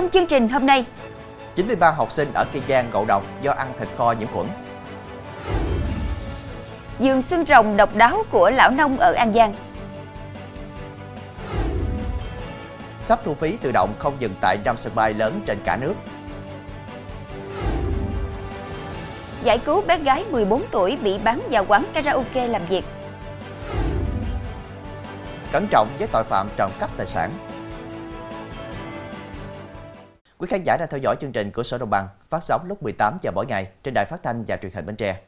Trong chương trình hôm nay, 93 học sinh ở Kiên Giang ngộ độc do ăn thịt kho nhiễm khuẩn. giường xương rồng độc đáo của lão nông ở An Giang. Sắp thu phí tự động không dừng tại năm sân bay lớn trên cả nước. Giải cứu bé gái 14 tuổi bị bán vào quán karaoke làm việc. Cẩn trọng với tội phạm trộm cắp tài sản. Quý khán giả đang theo dõi chương trình của Sở Đồng bằng phát sóng lúc 18 giờ mỗi ngày trên đài phát thanh và truyền hình Bến Tre.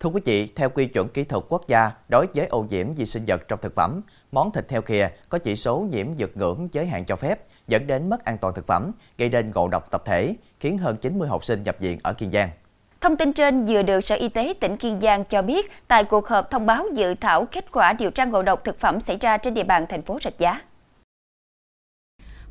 Thưa quý vị, theo quy chuẩn kỹ thuật quốc gia đối với ô nhiễm vi sinh vật trong thực phẩm, món thịt heo khìa có chỉ số nhiễm vượt ngưỡng giới hạn cho phép dẫn đến mất an toàn thực phẩm, gây nên ngộ độc tập thể, khiến hơn 90 học sinh nhập viện ở Kiên Giang. Thông tin trên vừa được Sở Y tế tỉnh Kiên Giang cho biết tại cuộc họp thông báo dự thảo kết quả điều tra ngộ độc thực phẩm xảy ra trên địa bàn thành phố Rạch Giá.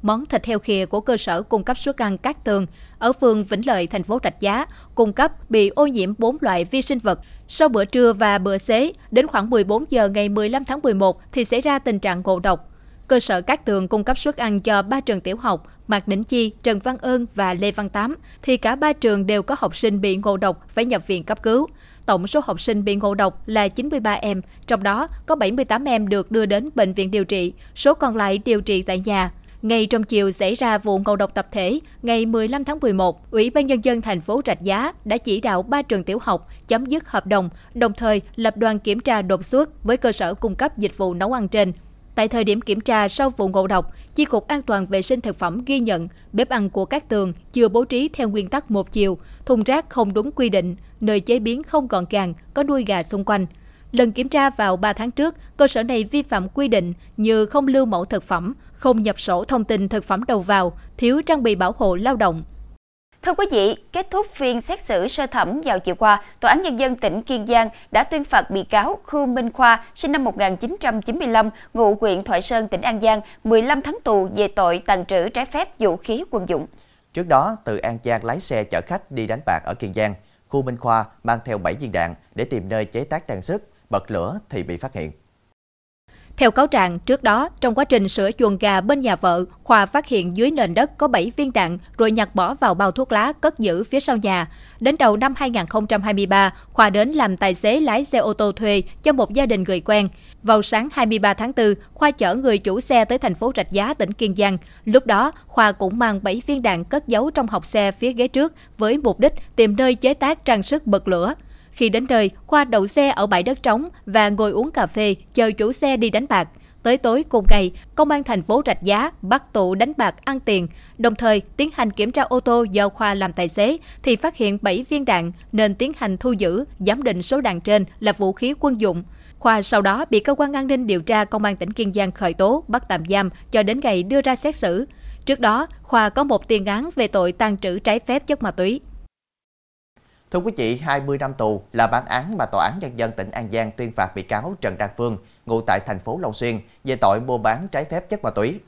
Món thịt heo khìa của cơ sở cung cấp suất ăn Cát Tường ở phường Vĩnh Lợi, thành phố Rạch Giá, cung cấp bị ô nhiễm 4 loại vi sinh vật. Sau bữa trưa và bữa xế, đến khoảng 14 giờ ngày 15 tháng 11 thì xảy ra tình trạng ngộ độc. Cơ sở Cát Tường cung cấp suất ăn cho ba trường tiểu học Mạc Đỉnh Chi, Trần Văn Ơn và Lê Văn Tám, thì cả ba trường đều có học sinh bị ngộ độc phải nhập viện cấp cứu. Tổng số học sinh bị ngộ độc là 93 em, trong đó có 78 em được đưa đến bệnh viện điều trị, số còn lại điều trị tại nhà. Ngay trong chiều xảy ra vụ ngộ độc tập thể, ngày 15 tháng 11, Ủy ban Nhân dân thành phố Rạch Giá đã chỉ đạo ba trường tiểu học chấm dứt hợp đồng, đồng thời lập đoàn kiểm tra đột xuất với cơ sở cung cấp dịch vụ nấu ăn trên. Tại thời điểm kiểm tra sau vụ ngộ độc, Chi cục An toàn vệ sinh thực phẩm ghi nhận bếp ăn của các tường chưa bố trí theo nguyên tắc một chiều, thùng rác không đúng quy định, nơi chế biến không gọn gàng, có nuôi gà xung quanh. Lần kiểm tra vào 3 tháng trước, cơ sở này vi phạm quy định như không lưu mẫu thực phẩm, không nhập sổ thông tin thực phẩm đầu vào, thiếu trang bị bảo hộ lao động, Thưa quý vị, kết thúc phiên xét xử sơ thẩm vào chiều qua, Tòa án Nhân dân tỉnh Kiên Giang đã tuyên phạt bị cáo khu Minh Khoa, sinh năm 1995, ngụ huyện Thoại Sơn, tỉnh An Giang, 15 tháng tù về tội tàn trữ trái phép vũ khí quân dụng. Trước đó, từ An Giang lái xe chở khách đi đánh bạc ở Kiên Giang. Khu Minh Khoa mang theo 7 viên đạn để tìm nơi chế tác trang sức, bật lửa thì bị phát hiện. Theo cáo trạng, trước đó, trong quá trình sửa chuồng gà bên nhà vợ, Khoa phát hiện dưới nền đất có 7 viên đạn rồi nhặt bỏ vào bao thuốc lá cất giữ phía sau nhà. Đến đầu năm 2023, Khoa đến làm tài xế lái xe ô tô thuê cho một gia đình người quen. Vào sáng 23 tháng 4, Khoa chở người chủ xe tới thành phố Rạch Giá, tỉnh Kiên Giang. Lúc đó, Khoa cũng mang 7 viên đạn cất giấu trong học xe phía ghế trước với mục đích tìm nơi chế tác trang sức bật lửa. Khi đến nơi, Khoa đậu xe ở bãi đất trống và ngồi uống cà phê chờ chủ xe đi đánh bạc. Tới tối cùng ngày, công an thành phố Rạch Giá bắt tụ đánh bạc ăn tiền, đồng thời tiến hành kiểm tra ô tô do Khoa làm tài xế thì phát hiện 7 viên đạn nên tiến hành thu giữ, giám định số đạn trên là vũ khí quân dụng. Khoa sau đó bị cơ quan an ninh điều tra công an tỉnh Kiên Giang khởi tố, bắt tạm giam cho đến ngày đưa ra xét xử. Trước đó, Khoa có một tiền án về tội tàn trữ trái phép chất ma túy. Thưa quý vị, 20 năm tù là bản án mà Tòa án Nhân dân tỉnh An Giang tuyên phạt bị cáo Trần Đăng Phương, ngụ tại thành phố Long Xuyên, về tội mua bán trái phép chất ma túy.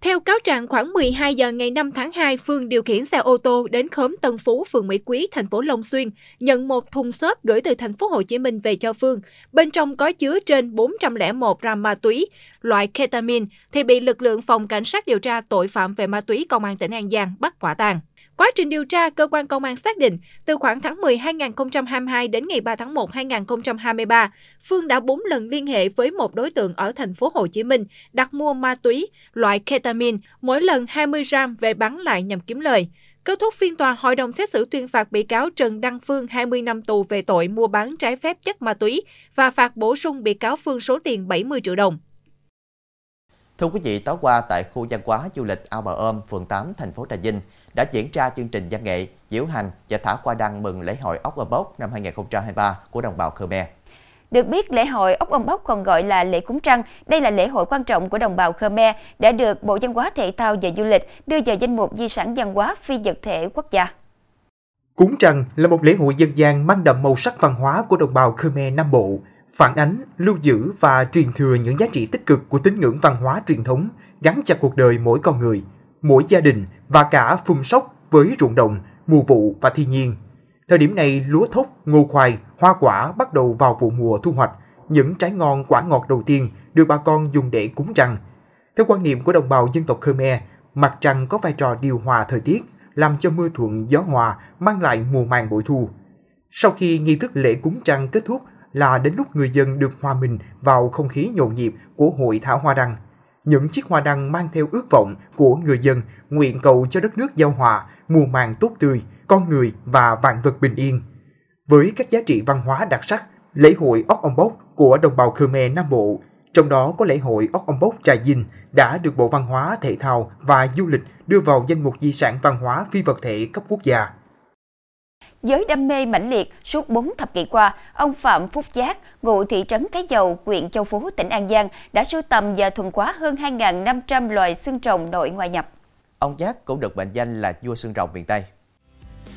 Theo cáo trạng, khoảng 12 giờ ngày 5 tháng 2, Phương điều khiển xe ô tô đến khóm Tân Phú, phường Mỹ Quý, thành phố Long Xuyên, nhận một thùng xốp gửi từ thành phố Hồ Chí Minh về cho Phương. Bên trong có chứa trên 401 gram ma túy, loại ketamine, thì bị lực lượng phòng cảnh sát điều tra tội phạm về ma túy công an tỉnh An Giang bắt quả tàng Quá trình điều tra, cơ quan công an xác định từ khoảng tháng 10 2022 đến ngày 3 tháng 1 2023, Phương đã 4 lần liên hệ với một đối tượng ở thành phố Hồ Chí Minh đặt mua ma túy loại ketamine, mỗi lần 20 gram về bán lại nhằm kiếm lời. Kết thúc phiên tòa, hội đồng xét xử tuyên phạt bị cáo Trần Đăng Phương 20 năm tù về tội mua bán trái phép chất ma túy và phạt bổ sung bị cáo Phương số tiền 70 triệu đồng. Thưa quý vị, tối qua tại khu văn hóa du lịch Ao Bà Ôm, phường 8, thành phố Trà Vinh đã diễn ra chương trình văn nghệ, diễu hành và thả qua đăng mừng lễ hội ốc âm bốc năm 2023 của đồng bào Khmer. Được biết, lễ hội ốc âm bốc còn gọi là lễ cúng trăng. Đây là lễ hội quan trọng của đồng bào Khmer, đã được Bộ Văn hóa Thể thao và Du lịch đưa vào danh mục di sản văn hóa phi vật thể quốc gia. Cúng trăng là một lễ hội dân gian mang đậm màu sắc văn hóa của đồng bào Khmer Nam Bộ, phản ánh, lưu giữ và truyền thừa những giá trị tích cực của tín ngưỡng văn hóa truyền thống gắn chặt cuộc đời mỗi con người, mỗi gia đình và cả phun sóc với ruộng đồng, mùa vụ và thiên nhiên. Thời điểm này, lúa thóc, ngô khoai, hoa quả bắt đầu vào vụ mùa thu hoạch, những trái ngon quả ngọt đầu tiên được bà con dùng để cúng trăng. Theo quan niệm của đồng bào dân tộc Khmer, mặt trăng có vai trò điều hòa thời tiết, làm cho mưa thuận gió hòa, mang lại mùa màng bội thu. Sau khi nghi thức lễ cúng trăng kết thúc là đến lúc người dân được hòa mình vào không khí nhộn nhịp của hội thảo hoa đăng. Những chiếc hoa đăng mang theo ước vọng của người dân nguyện cầu cho đất nước giao hòa, mùa màng tốt tươi, con người và vạn vật bình yên. Với các giá trị văn hóa đặc sắc, lễ hội Ốc Ông Bốc của đồng bào Khmer Nam Bộ, trong đó có lễ hội Ốc Ông Bốc Trà Vinh đã được Bộ Văn hóa, Thể thao và Du lịch đưa vào danh mục di sản văn hóa phi vật thể cấp quốc gia. Với đam mê mãnh liệt suốt 4 thập kỷ qua, ông Phạm Phúc Giác, ngụ thị trấn Cái Dầu, huyện Châu Phú, tỉnh An Giang đã sưu tầm và thuần hóa hơn 2.500 loài xương rồng nội ngoại nhập. Ông Giác cũng được mệnh danh là vua xương rồng miền Tây.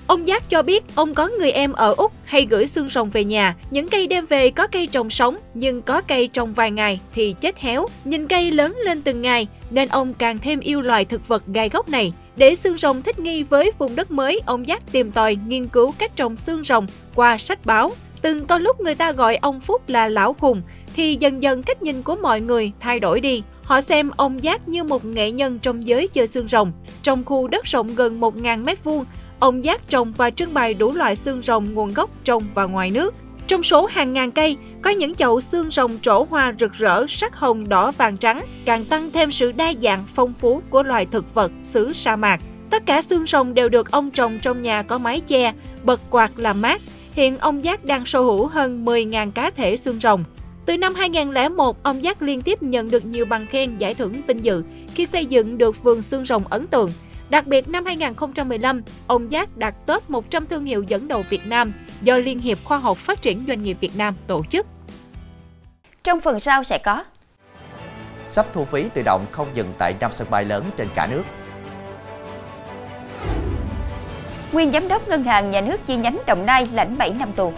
Ông Giác cho biết ông có người em ở Úc hay gửi xương rồng về nhà. Những cây đem về có cây trồng sống, nhưng có cây trồng vài ngày thì chết héo. Nhìn cây lớn lên từng ngày, nên ông càng thêm yêu loài thực vật gai gốc này. Để xương rồng thích nghi với vùng đất mới, ông Giác tìm tòi nghiên cứu cách trồng xương rồng qua sách báo. Từng có lúc người ta gọi ông Phúc là lão khùng, thì dần dần cách nhìn của mọi người thay đổi đi. Họ xem ông Giác như một nghệ nhân trong giới chơi xương rồng. Trong khu đất rộng gần 1.000 m2, ông Giác trồng và trưng bày đủ loại xương rồng nguồn gốc trong và ngoài nước. Trong số hàng ngàn cây, có những chậu xương rồng trổ hoa rực rỡ sắc hồng đỏ vàng trắng, càng tăng thêm sự đa dạng phong phú của loài thực vật xứ sa mạc. Tất cả xương rồng đều được ông trồng trong nhà có mái che, bật quạt làm mát. Hiện ông Giác đang sở hữu hơn 10.000 cá thể xương rồng. Từ năm 2001, ông Giác liên tiếp nhận được nhiều bằng khen giải thưởng vinh dự khi xây dựng được vườn xương rồng ấn tượng. Đặc biệt năm 2015, ông Giác đạt top 100 thương hiệu dẫn đầu Việt Nam do Liên hiệp Khoa học Phát triển Doanh nghiệp Việt Nam tổ chức. Trong phần sau sẽ có Sắp thu phí tự động không dừng tại năm sân bay lớn trên cả nước. Nguyên giám đốc ngân hàng nhà nước chi nhánh Đồng Nai lãnh 7 năm tù.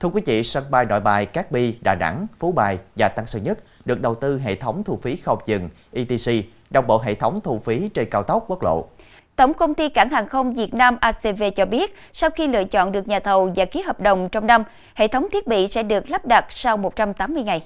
Thưa quý vị, sân bay Nội Bài, Cát Bi, Đà Nẵng, Phú Bài và Tân Sơn Nhất được đầu tư hệ thống thu phí không dừng ETC, đồng bộ hệ thống thu phí trên cao tốc quốc lộ. Tổng công ty Cảng hàng không Việt Nam ACV cho biết, sau khi lựa chọn được nhà thầu và ký hợp đồng trong năm, hệ thống thiết bị sẽ được lắp đặt sau 180 ngày.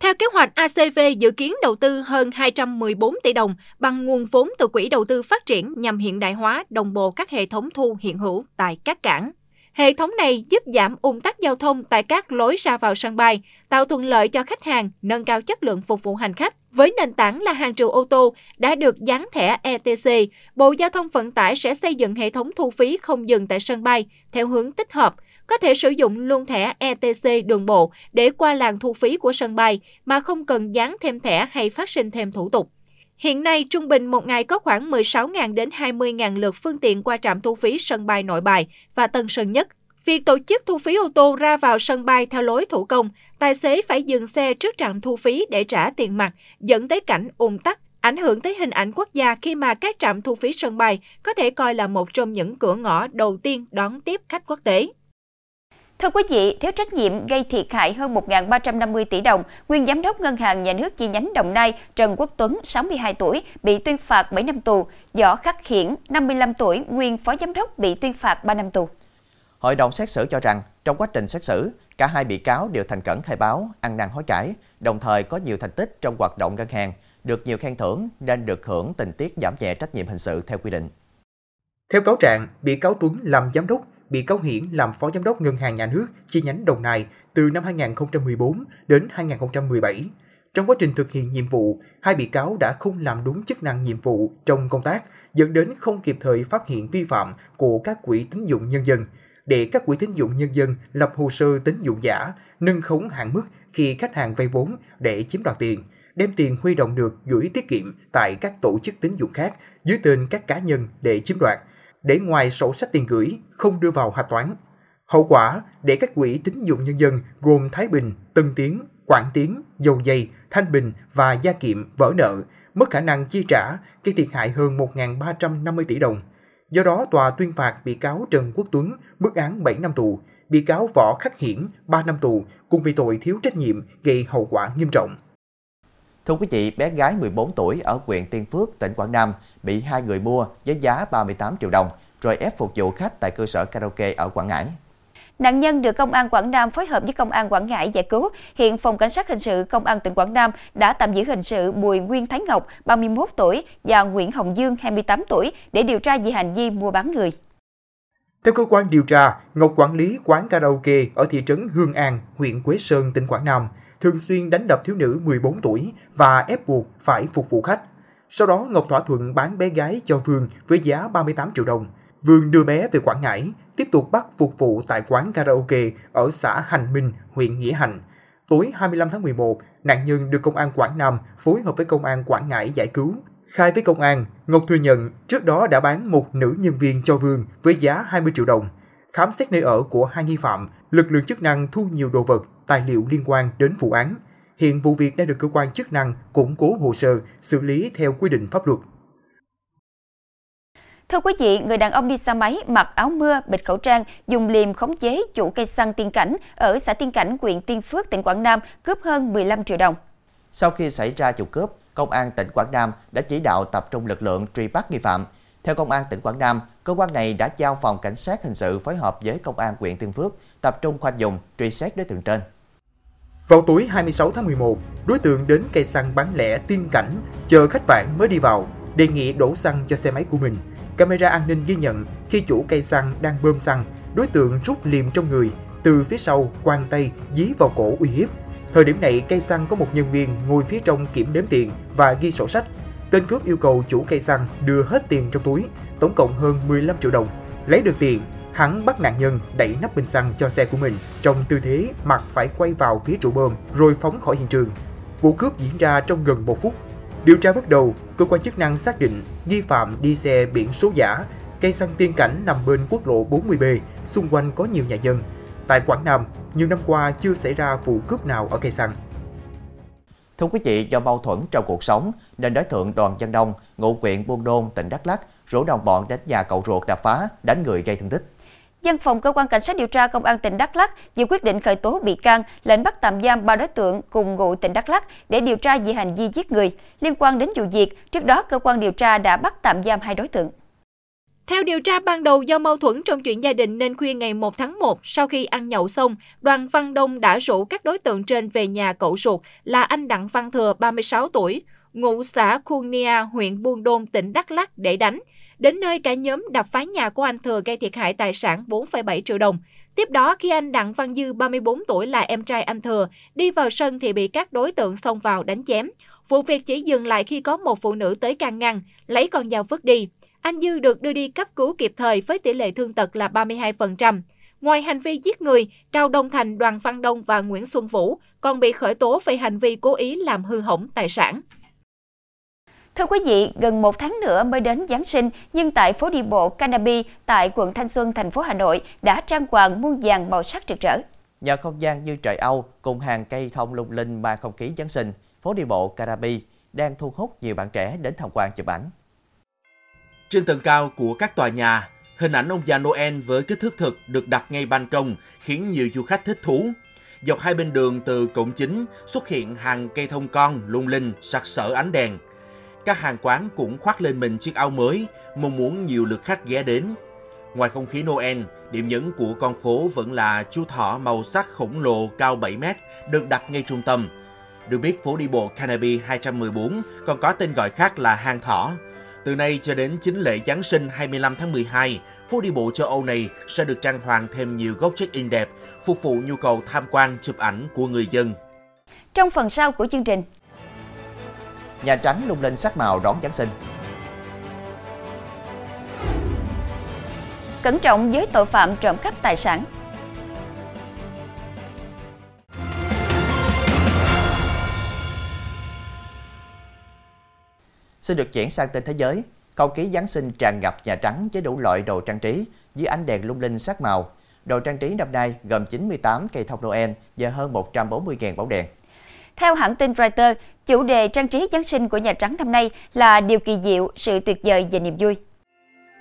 Theo kế hoạch, ACV dự kiến đầu tư hơn 214 tỷ đồng bằng nguồn vốn từ Quỹ đầu tư phát triển nhằm hiện đại hóa đồng bộ các hệ thống thu hiện hữu tại các cảng. Hệ thống này giúp giảm ung tắc giao thông tại các lối ra vào sân bay, tạo thuận lợi cho khách hàng, nâng cao chất lượng phục vụ hành khách. Với nền tảng là hàng triệu ô tô đã được dán thẻ ETC, Bộ Giao thông Vận tải sẽ xây dựng hệ thống thu phí không dừng tại sân bay theo hướng tích hợp, có thể sử dụng luôn thẻ ETC đường bộ để qua làn thu phí của sân bay mà không cần dán thêm thẻ hay phát sinh thêm thủ tục. Hiện nay, trung bình một ngày có khoảng 16.000 đến 20.000 lượt phương tiện qua trạm thu phí sân bay Nội Bài và Tân Sơn Nhất. Việc tổ chức thu phí ô tô ra vào sân bay theo lối thủ công, tài xế phải dừng xe trước trạm thu phí để trả tiền mặt, dẫn tới cảnh ùn tắc, ảnh hưởng tới hình ảnh quốc gia khi mà các trạm thu phí sân bay có thể coi là một trong những cửa ngõ đầu tiên đón tiếp khách quốc tế. Thưa quý vị, thiếu trách nhiệm gây thiệt hại hơn 1.350 tỷ đồng, nguyên giám đốc ngân hàng nhà nước chi nhánh Đồng Nai Trần Quốc Tuấn, 62 tuổi, bị tuyên phạt 7 năm tù. Võ Khắc Hiển, 55 tuổi, nguyên phó giám đốc bị tuyên phạt 3 năm tù. Hội đồng xét xử cho rằng, trong quá trình xét xử, cả hai bị cáo đều thành khẩn khai báo, ăn năn hối cải, đồng thời có nhiều thành tích trong hoạt động ngân hàng, được nhiều khen thưởng nên được hưởng tình tiết giảm nhẹ trách nhiệm hình sự theo quy định. Theo cáo trạng, bị cáo Tuấn làm giám đốc bị cáo Hiển làm phó giám đốc Ngân hàng Nhà nước chi nhánh Đồng Nai từ năm 2014 đến 2017. Trong quá trình thực hiện nhiệm vụ, hai bị cáo đã không làm đúng chức năng nhiệm vụ trong công tác, dẫn đến không kịp thời phát hiện vi phạm của các quỹ tín dụng nhân dân, để các quỹ tín dụng nhân dân lập hồ sơ tín dụng giả, nâng khống hạn mức khi khách hàng vay vốn để chiếm đoạt tiền, đem tiền huy động được gửi tiết kiệm tại các tổ chức tín dụng khác dưới tên các cá nhân để chiếm đoạt – để ngoài sổ sách tiền gửi không đưa vào hạch toán. Hậu quả để các quỹ tín dụng nhân dân gồm Thái Bình, Tân Tiến, Quảng Tiến, Dầu Dây, Thanh Bình và Gia Kiệm vỡ nợ, mất khả năng chi trả, gây thiệt hại hơn 1.350 tỷ đồng. Do đó, tòa tuyên phạt bị cáo Trần Quốc Tuấn mức án 7 năm tù, bị cáo Võ Khắc Hiển 3 năm tù cùng vì tội thiếu trách nhiệm gây hậu quả nghiêm trọng. Thưa quý vị, bé gái 14 tuổi ở huyện Tiên Phước, tỉnh Quảng Nam bị hai người mua với giá 38 triệu đồng rồi ép phục vụ khách tại cơ sở karaoke ở Quảng Ngãi. Nạn nhân được Công an Quảng Nam phối hợp với Công an Quảng Ngãi giải cứu. Hiện Phòng Cảnh sát Hình sự Công an tỉnh Quảng Nam đã tạm giữ hình sự Bùi Nguyên Thái Ngọc, 31 tuổi và Nguyễn Hồng Dương, 28 tuổi để điều tra về hành vi mua bán người. Theo cơ quan điều tra, Ngọc quản lý quán karaoke ở thị trấn Hương An, huyện Quế Sơn, tỉnh Quảng Nam, thường xuyên đánh đập thiếu nữ 14 tuổi và ép buộc phải phục vụ khách. Sau đó, Ngọc thỏa thuận bán bé gái cho Vương với giá 38 triệu đồng. Vương đưa bé về Quảng Ngãi, tiếp tục bắt phục vụ tại quán karaoke ở xã Hành Minh, huyện Nghĩa Hành. Tối 25 tháng 11, nạn nhân được công an Quảng Nam phối hợp với công an Quảng Ngãi giải cứu. Khai với công an, Ngọc thừa nhận trước đó đã bán một nữ nhân viên cho Vương với giá 20 triệu đồng. Khám xét nơi ở của hai nghi phạm, lực lượng chức năng thu nhiều đồ vật, tài liệu liên quan đến vụ án. Hiện vụ việc đang được cơ quan chức năng củng cố hồ sơ, xử lý theo quy định pháp luật. Thưa quý vị, người đàn ông đi xe máy mặc áo mưa, bịt khẩu trang, dùng liềm khống chế chủ cây xăng Tiên Cảnh ở xã Tiên Cảnh, huyện Tiên Phước, tỉnh Quảng Nam cướp hơn 15 triệu đồng. Sau khi xảy ra vụ cướp, Công an tỉnh Quảng Nam đã chỉ đạo tập trung lực lượng truy bắt nghi phạm. Theo Công an tỉnh Quảng Nam, cơ quan này đã giao phòng cảnh sát hình sự phối hợp với Công an huyện Tiên Phước tập trung khoanh dùng truy xét đối tượng trên. Vào tối 26 tháng 11, đối tượng đến cây xăng bán lẻ Tiên Cảnh, chờ khách vãn mới đi vào, đề nghị đổ xăng cho xe máy của mình. Camera an ninh ghi nhận khi chủ cây xăng đang bơm xăng, đối tượng rút liềm trong người, từ phía sau quang tay dí vào cổ uy hiếp. Thời điểm này, cây xăng có một nhân viên ngồi phía trong kiểm đếm tiền và ghi sổ sách. Tên cướp yêu cầu chủ cây xăng đưa hết tiền trong túi, tổng cộng hơn 15 triệu đồng. Lấy được tiền, hắn bắt nạn nhân đẩy nắp bình xăng cho xe của mình trong tư thế mặt phải quay vào phía trụ bơm rồi phóng khỏi hiện trường. Vụ cướp diễn ra trong gần một phút. Điều tra bước đầu, cơ quan chức năng xác định nghi phạm đi xe biển số giả, cây xăng tiên cảnh nằm bên quốc lộ 40B, xung quanh có nhiều nhà dân. Tại Quảng Nam, nhiều năm qua chưa xảy ra vụ cướp nào ở cây xăng. Thưa quý vị, do mâu thuẫn trong cuộc sống nên đối tượng Đoàn Văn Đông, ngụ huyện Buôn Đôn, tỉnh Đắk Lắk, rủ đồng bọn đến nhà cậu ruột đập phá, đánh người gây thương tích. Văn phòng cơ quan cảnh sát điều tra công an tỉnh Đắk Lắk vừa quyết định khởi tố bị can, lệnh bắt tạm giam ba đối tượng cùng ngụ tỉnh Đắk Lắk để điều tra về hành vi giết người. Liên quan đến vụ việc, trước đó cơ quan điều tra đã bắt tạm giam hai đối tượng. Theo điều tra ban đầu do mâu thuẫn trong chuyện gia đình nên khuya ngày 1 tháng 1, sau khi ăn nhậu xong, Đoàn Văn Đông đã rủ các đối tượng trên về nhà cậu ruột là anh Đặng Văn Thừa, 36 tuổi, ngụ xã Khuôn Nia, huyện Buôn Đôn, tỉnh Đắk Lắk để đánh. Đến nơi cả nhóm đập phá nhà của anh Thừa gây thiệt hại tài sản 4,7 triệu đồng. Tiếp đó, khi anh Đặng Văn Dư, 34 tuổi là em trai anh Thừa, đi vào sân thì bị các đối tượng xông vào đánh chém. Vụ việc chỉ dừng lại khi có một phụ nữ tới can ngăn, lấy con dao vứt đi. Anh Dư được đưa đi cấp cứu kịp thời với tỷ lệ thương tật là 32%. Ngoài hành vi giết người, Cao Đông Thành, Đoàn Văn Đông và Nguyễn Xuân Vũ còn bị khởi tố về hành vi cố ý làm hư hỏng tài sản. Thưa quý vị, gần một tháng nữa mới đến Giáng sinh, nhưng tại phố đi bộ Canabi tại quận Thanh Xuân, thành phố Hà Nội đã trang hoàng muôn vàng màu sắc rực rỡ. Nhờ không gian như trời Âu cùng hàng cây thông lung linh mang không khí Giáng sinh, phố đi bộ Canabi đang thu hút nhiều bạn trẻ đến tham quan chụp ảnh. Trên tầng cao của các tòa nhà, hình ảnh ông già Noel với kích thước thực được đặt ngay ban công khiến nhiều du khách thích thú. Dọc hai bên đường từ cổng chính xuất hiện hàng cây thông con lung linh sặc sỡ ánh đèn. Các hàng quán cũng khoác lên mình chiếc áo mới, mong muốn nhiều lượt khách ghé đến. Ngoài không khí Noel, điểm nhấn của con phố vẫn là chú thỏ màu sắc khổng lồ cao 7 mét được đặt ngay trung tâm. Được biết phố đi bộ Canopy 214 còn có tên gọi khác là hang thỏ. Từ nay cho đến chính lễ Giáng sinh 25 tháng 12, phố đi bộ châu Âu này sẽ được trang hoàng thêm nhiều góc check-in đẹp, phục vụ nhu cầu tham quan chụp ảnh của người dân. Trong phần sau của chương trình, Nhà Trắng lung linh sắc màu đón Giáng sinh. cẩn trọng với tội phạm trộm cắp tài sản. Xin được chuyển sang tin thế giới. Không khí Giáng sinh tràn ngập Nhà Trắng với đủ loại đồ trang trí dưới ánh đèn lung linh sắc màu. Đồ trang trí năm nay gồm 98 cây thông Noel và hơn 140.000 bóng đèn. Theo hãng tin Reuters, chủ đề trang trí Giáng sinh của Nhà Trắng năm nay là điều kỳ diệu, sự tuyệt vời và niềm vui.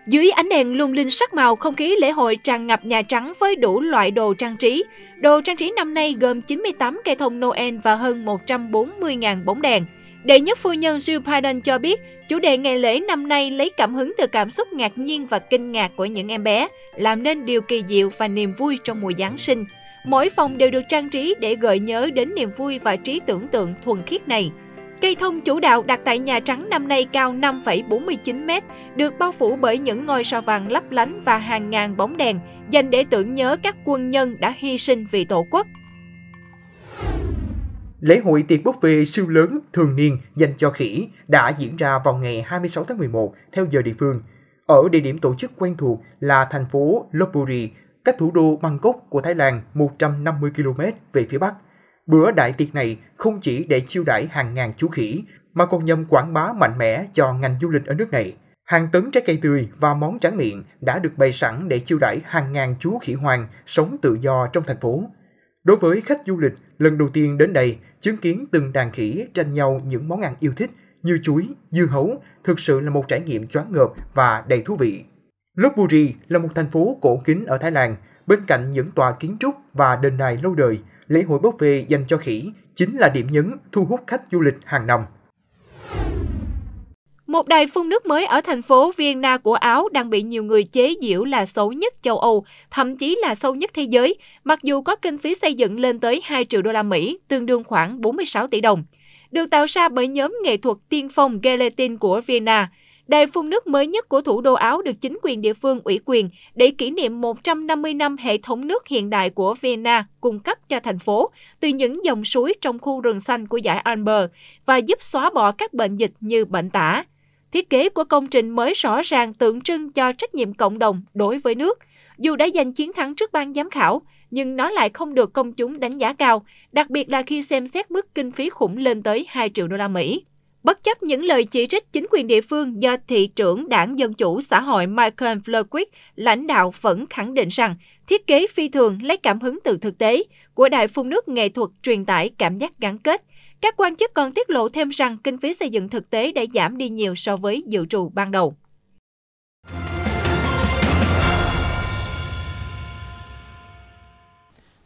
Dưới ánh đèn lung linh sắc màu, không khí lễ hội tràn ngập Nhà Trắng với đủ loại đồ trang trí. Đồ trang trí năm nay gồm 98 cây thông Noel và hơn 140.000 bóng đèn. Đệ nhất phu nhân Jill Biden cho biết, chủ đề ngày lễ năm nay lấy cảm hứng từ cảm xúc ngạc nhiên và kinh ngạc của những em bé, làm nên điều kỳ diệu và niềm vui trong mùa Giáng sinh. Mỗi phòng đều được trang trí để gợi nhớ đến niềm vui và trí tưởng tượng thuần khiết này. Cây thông chủ đạo đặt tại Nhà Trắng năm nay cao 5,49 mét, được bao phủ bởi những ngôi sao vàng lấp lánh và hàng ngàn bóng đèn, dành để tưởng nhớ các quân nhân đã hy sinh vì Tổ quốc. Lễ hội tiệc buffet siêu lớn thường niên dành cho khỉ đã diễn ra vào ngày 26 tháng 11 theo giờ địa phương. Ở địa điểm tổ chức quen thuộc là thành phố Lopburi, cách thủ đô Bangkok của Thái Lan 150 km về phía Bắc. Bữa đại tiệc này không chỉ để chiêu đãi hàng ngàn chú khỉ, mà còn nhằm quảng bá mạnh mẽ cho ngành du lịch ở nước này. Hàng tấn trái cây tươi và món tráng miệng đã được bày sẵn để chiêu đãi hàng ngàn chú khỉ hoàng sống tự do trong thành phố. Đối với khách du lịch lần đầu tiên đến đây, chứng kiến từng đàn khỉ tranh nhau những món ăn yêu thích như chuối, dưa hấu thực sự là một trải nghiệm choáng ngợp và đầy thú vị. Lopburi là một thành phố cổ kính ở Thái Lan, bên cạnh những tòa kiến trúc và đền đài lâu đời, lễ hội bốc về dành cho khỉ chính là điểm nhấn thu hút khách du lịch hàng năm. Một đài phun nước mới ở thành phố Vienna của Áo đang bị nhiều người chế giễu là xấu nhất châu Âu, thậm chí là sâu nhất thế giới, mặc dù có kinh phí xây dựng lên tới 2 triệu đô la Mỹ, tương đương khoảng 46 tỷ đồng. Được tạo ra bởi nhóm nghệ thuật tiên phong Gelatin của Vienna, Đài phun nước mới nhất của thủ đô Áo được chính quyền địa phương ủy quyền để kỷ niệm 150 năm hệ thống nước hiện đại của Vienna cung cấp cho thành phố từ những dòng suối trong khu rừng xanh của dải Alper và giúp xóa bỏ các bệnh dịch như bệnh tả. Thiết kế của công trình mới rõ ràng tượng trưng cho trách nhiệm cộng đồng đối với nước. Dù đã giành chiến thắng trước ban giám khảo, nhưng nó lại không được công chúng đánh giá cao, đặc biệt là khi xem xét mức kinh phí khủng lên tới 2 triệu đô la Mỹ. Bất chấp những lời chỉ trích chính quyền địa phương do thị trưởng đảng Dân Chủ xã hội Michael Flerquick lãnh đạo vẫn khẳng định rằng thiết kế phi thường lấy cảm hứng từ thực tế của đài phun nước nghệ thuật truyền tải cảm giác gắn kết. Các quan chức còn tiết lộ thêm rằng kinh phí xây dựng thực tế đã giảm đi nhiều so với dự trù ban đầu.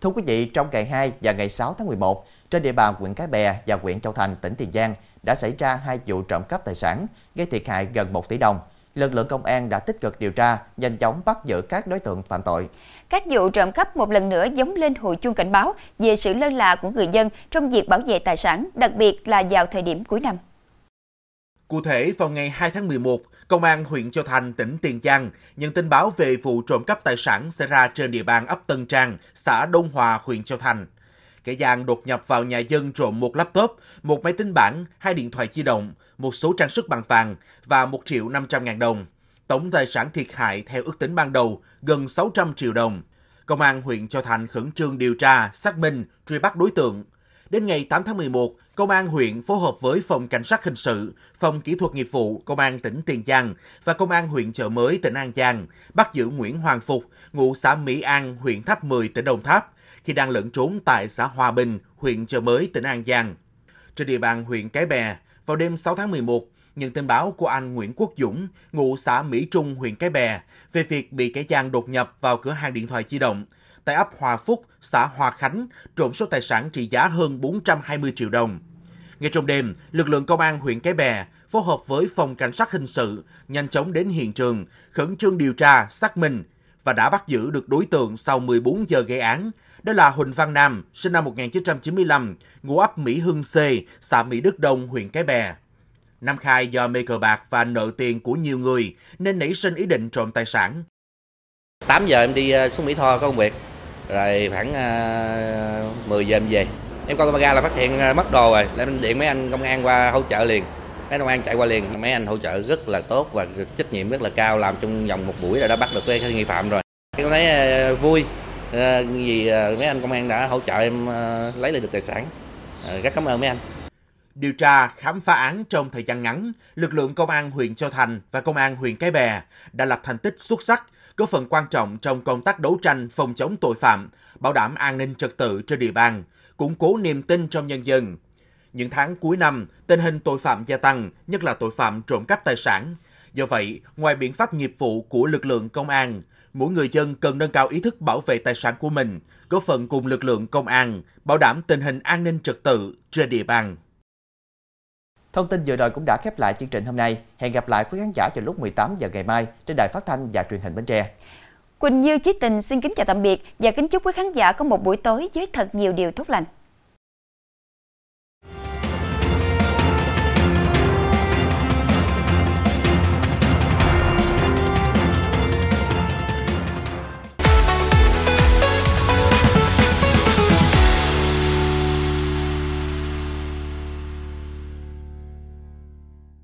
Thưa quý vị, trong ngày 2 và ngày 6 tháng 11, trên địa bàn huyện Cái Bè và huyện Châu Thành, tỉnh Tiền Giang đã xảy ra hai vụ trộm cắp tài sản, gây thiệt hại gần 1 tỷ đồng. Lực lượng công an đã tích cực điều tra, nhanh chóng bắt giữ các đối tượng phạm tội. Các vụ trộm cắp một lần nữa giống lên hồi chuông cảnh báo về sự lơ là của người dân trong việc bảo vệ tài sản, đặc biệt là vào thời điểm cuối năm. Cụ thể, vào ngày 2 tháng 11, Công an huyện Châu Thành, tỉnh Tiền Giang nhận tin báo về vụ trộm cắp tài sản xảy ra trên địa bàn ấp Tân Trang, xã Đông Hòa, huyện Châu Thành. Kẻ gian đột nhập vào nhà dân trộm một laptop, một máy tính bảng, hai điện thoại di động, một số trang sức bằng vàng và 1 triệu 500 ngàn đồng. Tổng tài sản thiệt hại theo ước tính ban đầu gần 600 triệu đồng. Công an huyện Châu Thành khẩn trương điều tra, xác minh, truy bắt đối tượng. Đến ngày 8 tháng 11, Công an huyện phối hợp với Phòng Cảnh sát Hình sự, Phòng Kỹ thuật Nghiệp vụ Công an tỉnh Tiền Giang và Công an huyện Chợ Mới, tỉnh An Giang bắt giữ Nguyễn Hoàng Phục, ngụ xã Mỹ An, huyện Tháp 10, tỉnh Đồng Tháp, khi đang lẫn trốn tại xã Hòa Bình, huyện Chợ Mới, tỉnh An Giang. Trên địa bàn huyện Cái Bè, vào đêm 6 tháng 11, nhận tin báo của anh Nguyễn Quốc Dũng, ngụ xã Mỹ Trung, huyện Cái Bè, về việc bị kẻ gian đột nhập vào cửa hàng điện thoại di động tại ấp Hòa Phúc, xã Hòa Khánh, trộm số tài sản trị giá hơn 420 triệu đồng. Ngay trong đêm, lực lượng công an huyện Cái Bè phối hợp với phòng cảnh sát hình sự nhanh chóng đến hiện trường, khẩn trương điều tra, xác minh và đã bắt giữ được đối tượng sau 14 giờ gây án. Đó là Huỳnh Văn Nam, sinh năm 1995, ngụ ấp Mỹ Hưng C, xã Mỹ Đức Đông, huyện Cái Bè. Nam khai do mê cờ bạc và nợ tiền của nhiều người nên nảy sinh ý định trộm tài sản. 8 giờ em đi ờ, xuống Mỹ Tho có công việc, rồi khoảng ờ, 10 giờ em về. Em coi camera là phát hiện ờ, mất đồ rồi, em điện mấy anh công an qua hỗ trợ liền. Mấy công an chạy qua liền, mấy anh hỗ trợ rất là tốt và trách nhiệm rất là cao, làm trong vòng một buổi là đã bắt được cái nghi phạm rồi. Em thấy vui, vì mấy anh công an đã hỗ trợ em lấy lại được tài sản. Rất cảm ơn mấy anh. Điều tra, khám phá án trong thời gian ngắn, lực lượng công an huyện Châu Thành và công an huyện Cái Bè đã lập thành tích xuất sắc, có phần quan trọng trong công tác đấu tranh phòng chống tội phạm, bảo đảm an ninh trật tự trên địa bàn, củng cố niềm tin trong nhân dân. Những tháng cuối năm, tình hình tội phạm gia tăng, nhất là tội phạm trộm cắp tài sản. Do vậy, ngoài biện pháp nghiệp vụ của lực lượng công an, mỗi người dân cần nâng cao ý thức bảo vệ tài sản của mình, góp phần cùng lực lượng công an bảo đảm tình hình an ninh trật tự trên địa bàn. Thông tin vừa rồi cũng đã khép lại chương trình hôm nay. Hẹn gặp lại quý khán giả vào lúc 18 giờ ngày mai trên đài phát thanh và truyền hình Bến Tre. Quỳnh Như Chí Tình xin kính chào tạm biệt và kính chúc quý khán giả có một buổi tối với thật nhiều điều tốt lành.